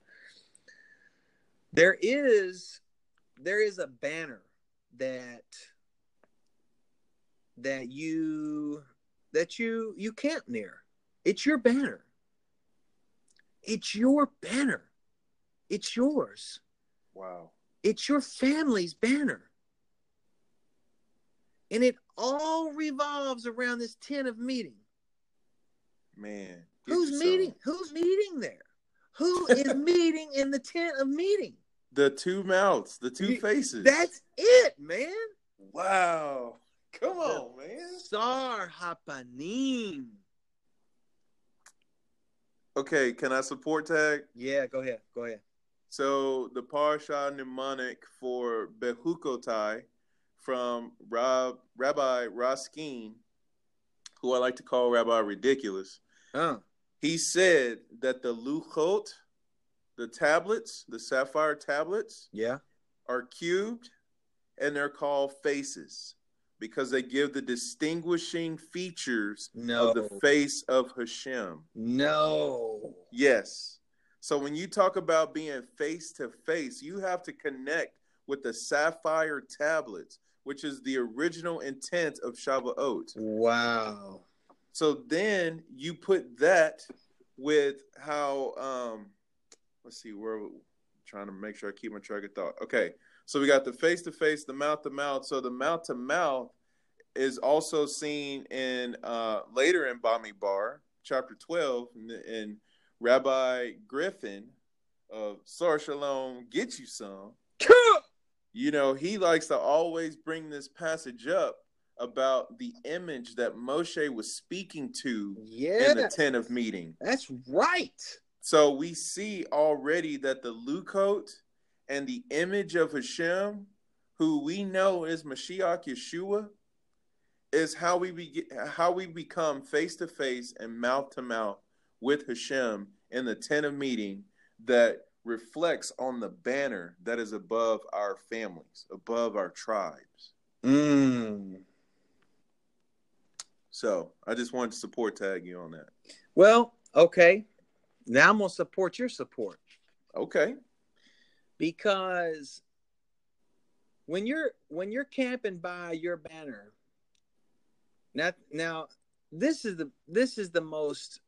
There is there is a banner that that you that you you camp near. It's your banner. It's your banner. It's yours. wow. It's your family's banner. And it all revolves around this tent of meeting. Man. Who's meeting? some. Who's meeting there? Who is meeting in the tent of meeting? The two mouths, the two You- faces. That's it, man. wow. Come on, man. Sar Hapanim. Okay, can I support tag? Yeah, go ahead. Go ahead. So the Parsha mnemonic for Behukotai from Rab, Rabbi Raskin, who I like to call Rabbi Ridiculous, He said that the Luchot, the tablets, the sapphire tablets, yeah. are cubed and they're called faces because they give the distinguishing features No. of the face of Hashem. No. Yes. So when you talk about being face to face, you have to connect with the sapphire tablets, which is the original intent of Shavuot. Wow. So then you put that with how um let's see where trying to make sure I keep my track of thought. Okay. So we got the face to face, the mouth to mouth. So the mouth to mouth is also seen in uh later in Bamidbar, chapter 12, and, and Rabbi Griffin of Sar Shalom get you some you know, he likes to always bring this passage up about the image that Moshe was speaking to Yeah. in the tent of meeting. That's right. So we see already that the Luchot and the image of Hashem, who we know is Mashiach Yeshua, is how we be, how we become face to face and mouth to mouth with Hashem in the tent of meeting that reflects on the banner that is above our families, above our tribes. Mm. So I just wanted to support tag you on that. Well, okay. Now I'm gonna support your support Okay. because when you're when you're camping by your banner, now now this is the this is the most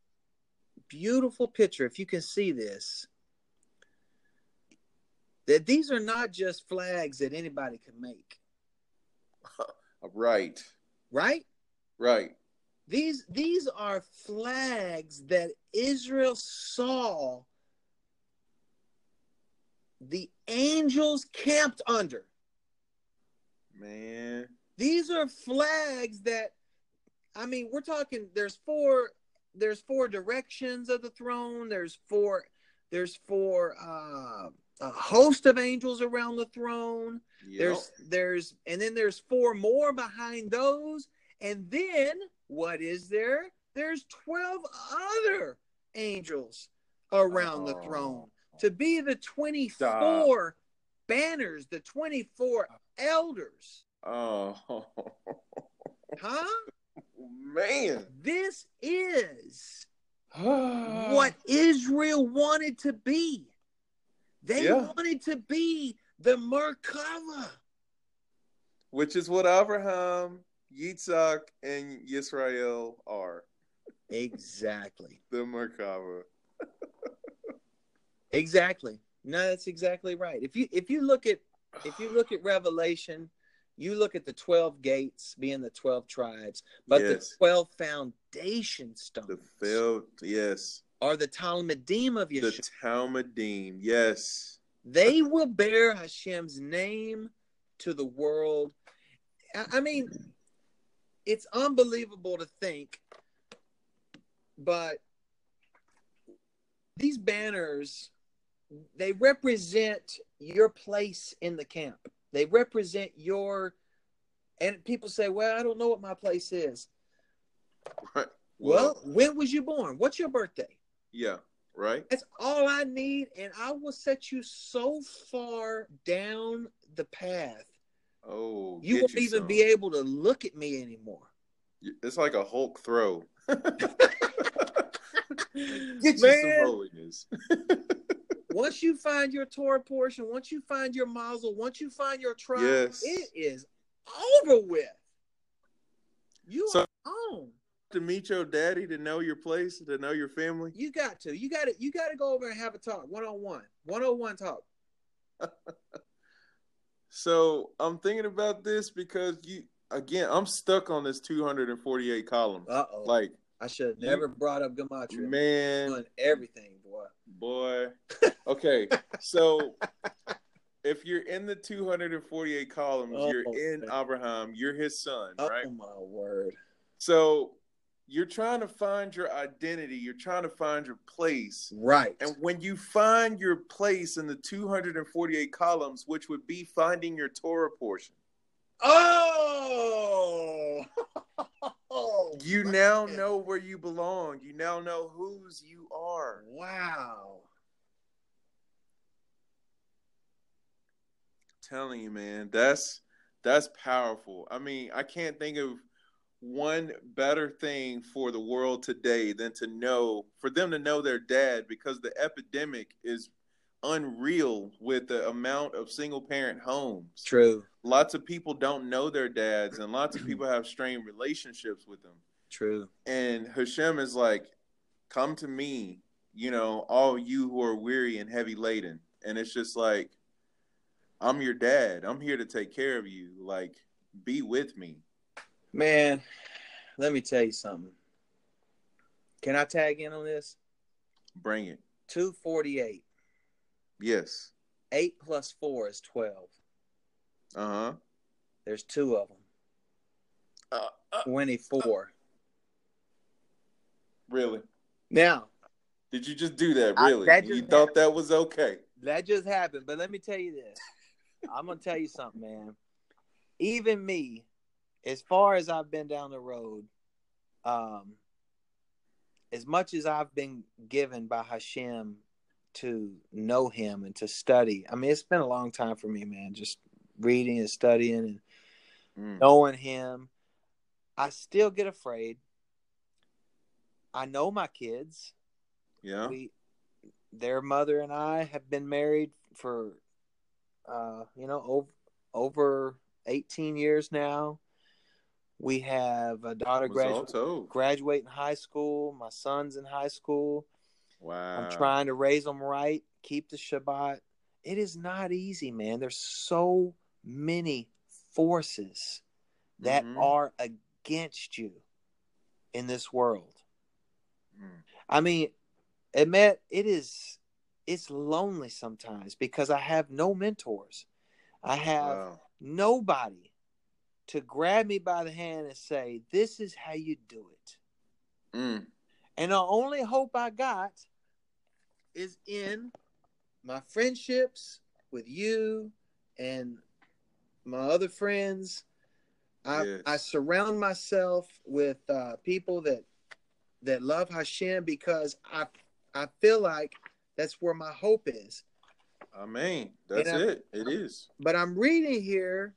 beautiful picture. If you can see this, that these are not just flags that anybody can make, Right. right? Right. These these are flags that Israel saw the angels camped under. Man. These are flags that I mean, we're talking there's four there's four directions of the throne, there's four there's four uh a host of angels around the throne. Yep. There's there's and then there's four more behind those and then What is there? There's 12 other angels around the Oh. throne to be the 24 banners, the 24 elders. Oh Huh? man. This is what what Israel wanted to be. They Yeah. wanted to be the Merkava. Which is what Abraham, Yitzhak, and Yisrael are. Exactly. The Merkava. Exactly. No, that's exactly right. If you if you look at if you look at Revelation, you look at the twelve gates being the twelve tribes, but Yes. the twelve foundation stones The failed, yes. are the Talmidim of Yeshua. The Talmidim, yes. they will bear Hashem's name to the world. I I mean, it's unbelievable to think, but these banners they represent your place in the camp. They represent your and people say, "Well, I don't know what my place is." Right. Well, when was you born? What's your birthday? yeah, right? That's all I need, and I will set you so far down the path Oh, you won't even some. be able to look at me anymore. It's like a Hulk throw. get you Man, holiness. once you find your Torah portion, once you find your mazel, once you find your tribe, Yes. it is over with. You So- are on. to meet your daddy, to know your place, to know your family. You got to. You got to. You got to go over and have a talk, one on one, one on one talk. So I'm thinking about this because you again, I'm stuck on this 248 columns. Uh oh. Like, I should have never brought up gematria. man, Doing everything, boy. boy. Okay, so if you're in the 248 columns, Oh, you're in man. Abraham. You're his son, Oh right? Oh my word. So you're trying to find your identity. You're trying to find your place. Right. And when you find your place in the 248 columns, which would be finding your Torah portion, Oh. you now know where you belong. You now know whose you are. Wow. telling you, man, that's that's powerful. I mean, I can't think of one better thing for the world today than to know for them to know their dad because the epidemic is unreal with the amount of single parent homes. True. Lots of people don't know their dads and lots of people have strained relationships with them. True. And Hashem is like, come to me, you know, all you who are weary and heavy laden. And it's just like, I'm your dad. I'm here to take care of you. Like, be with me. Man, let me tell you something. Can I tag in on this? Bring it. 248. Yes. 8 plus 4 is 12. Uh huh. There's two of them. Uh, uh, 24. really? Now, Did you just do that? I- Really? that you just thought that was okay? that just happened, but let me tell you this. I'm going to tell you something, man. Even me, as far as I've been down the road, um, as much as I've been given by Hashem to know Him and to study, I mean, it's been a long time for me, man. Just reading and studying and Mm. knowing Him, I still get afraid. I know my kids. Yeah. We, their mother and I have been married for, uh, you know, over over eighteen years now. We have a daughter graduate graduating high school. My son's in high school. Wow. I'm trying to raise them right, keep the Shabbat. It is not easy, man. There's so many forces that Mhm. are against you in this world. Mm. I mean, admit it is it's lonely sometimes because I have no mentors. I have Wow. nobody to grab me by the hand and say, "This is how you do it." Mm. And the only hope I got is in my friendships with you and my other friends I, Yes. I surround myself with uh, people that that love Hashem because I I feel like that's where my hope is. I mean, that's it. It is. But I'm reading here,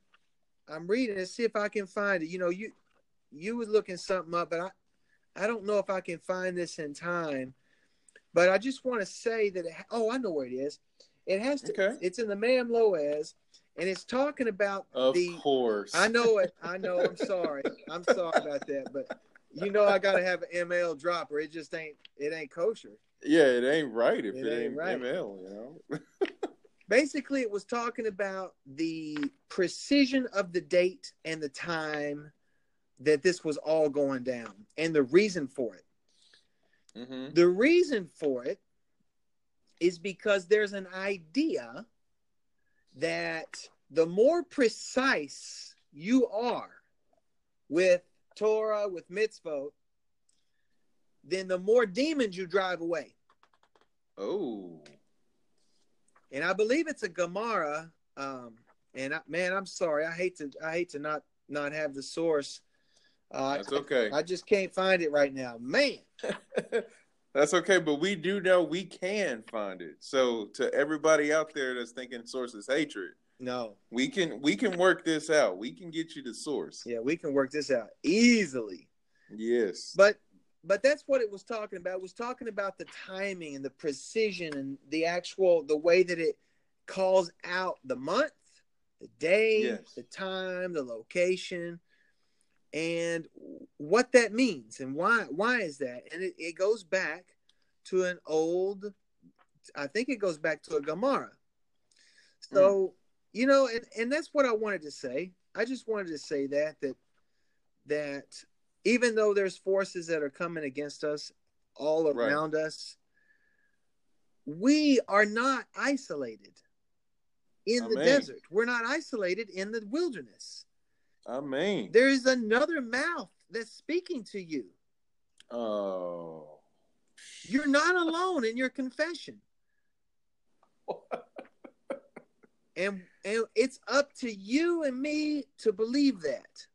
I'm reading to see if I can find it. You know, you you was looking something up, but I I don't know if I can find this in time. But I just want to say that it, oh, I know where it is. It has to. Okay. It's in the Me'am Lo'ez, and it's talking about Of the course. I know it. I know. I'm sorry. I'm sorry about that. But you know, I gotta have an ML dropper. It just ain't. It ain't kosher. Yeah, it ain't right if It it, ain't ain't, right. ML, you know. Basically, it was talking about the precision of the date and the time that this was all going down, and the reason for it. hmm The reason for it is because there's an idea that the more precise you are with Torah, with mitzvot, then the more demons you drive away. Oh, And I believe it's a Gemara. Um, and I, man, I'm sorry. I hate to. I hate to not not have the source. Uh, that's okay. I just can't find it right now, man. that's okay, but we do know we can find it. So to everybody out there that's thinking source is hatred, No, we can we can work this out. We can get you the source. yeah, we can work this out easily. Yes. But but that's what it was talking about. It was talking about the timing and the precision and the actual the way that it calls out the month, the day, Yes. the time, the location, and what that means and why why is that? And it, it goes back to an old I think it goes back to a Gemara. So, mm. you know, and, and that's what I wanted to say. I just wanted to say that that that even though there's forces that are coming against us all around us, we are not isolated in the Amen. desert. We're not isolated in the wilderness. I mean. There is another mouth that's speaking to you. Oh. You're not alone in your confession. And and it's up to you and me to believe that.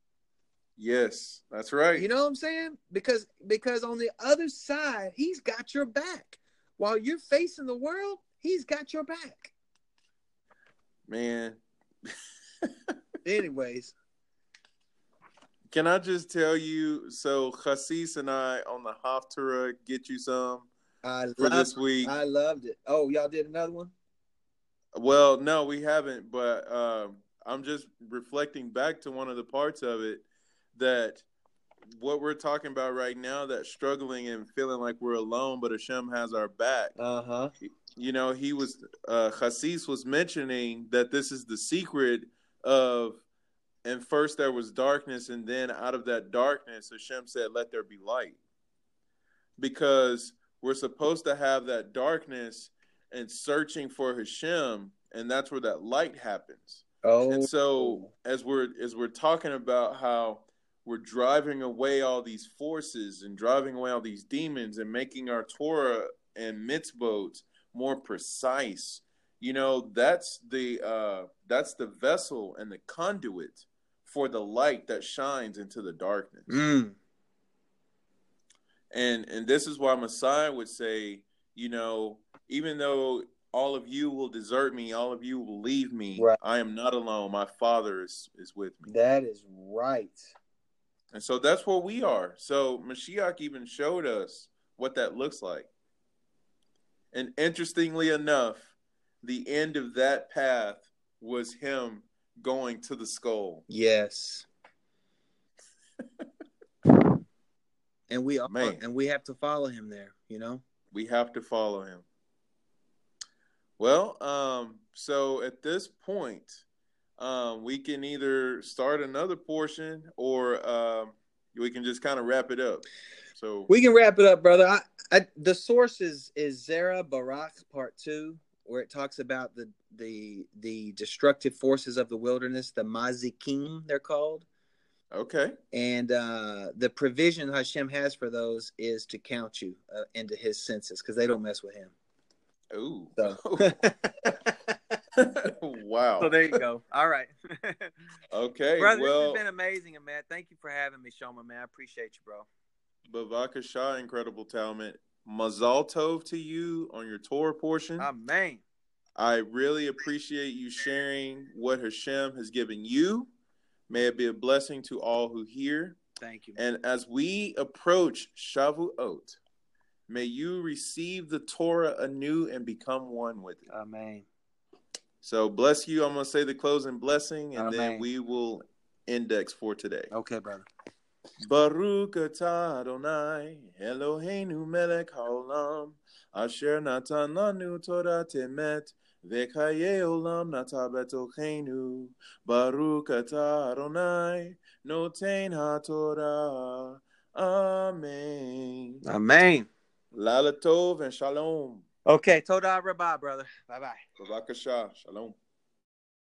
Yes, that's right. You know what I'm saying? Because because on the other side, he's got your back. While you're facing the world, he's got your back. Man, Anyways, can I just tell you? So, Chassis and I on the Haftarah get you some I for this week. I loved it. Oh, y'all did another one? Well, no, we haven't, but um, I'm just reflecting back to one of the parts of it that what we're talking about right now, that struggling and feeling like we're alone, but Hashem has our back. Uh huh. You know, he was, uh, Chassis was mentioning that this is the secret of, and first there was darkness, and then out of that darkness, Hashem said, let there be light. Because we're supposed to have that darkness and searching for Hashem, and that's where that light happens. Oh, And so as we're as we're talking about how we're driving away all these forces and driving away all these demons and making our Torah and mitzvot more precise, you know, that's the uh that's the vessel and the conduit for the light that shines into the darkness. Mm. And and this is why Messiah would say, you know, even though all of you will desert me, all of you will leave me, Right. I am not alone. My Father is is with me. that is right. And so that's where we are. So Mashiach even showed us what that looks like. And interestingly enough, the end of that path was him going to the skull. Yes. and we are, Man. and we have to follow him there. You know. We have to follow him. Well, um, so at this point, um, we can either start another portion or um, we can just kind of wrap it up. So We can wrap it up, brother. I, I, the source is is Zera Barak Part Two, where it talks about the the the destructive forces of the wilderness, the Mazikim, they're called, okay, and uh, the provision Hashem has for those is to count you uh, into His census because they don't mess with Him. ooh, So, wow. So there you go. All right. okay. Brother, well, this has been amazing, man, thank you for having me, Shoma, man. I appreciate you, bro. Bavaka Shah, incredible talent. Mazal Tov to you on your Torah portion. Amen. I really appreciate you sharing what Hashem has given you. May it be a blessing to all who hear. Thank you. And as we approach Shavuot, may you receive the Torah anew and become one with it. Amen. So bless you. I'm going to say the closing blessing, and then we will index for today. Okay, brother. Baruch atah Adonai Eloheinu melech haolam asher natan lanu Torat emet v'chaye olam nata betochenu Baruch atah Adonai noten haTorah Amen Amen. Lala tov and shalom Okay, Toda Rabbi, brother. Bye bye. Bavakasha Shalom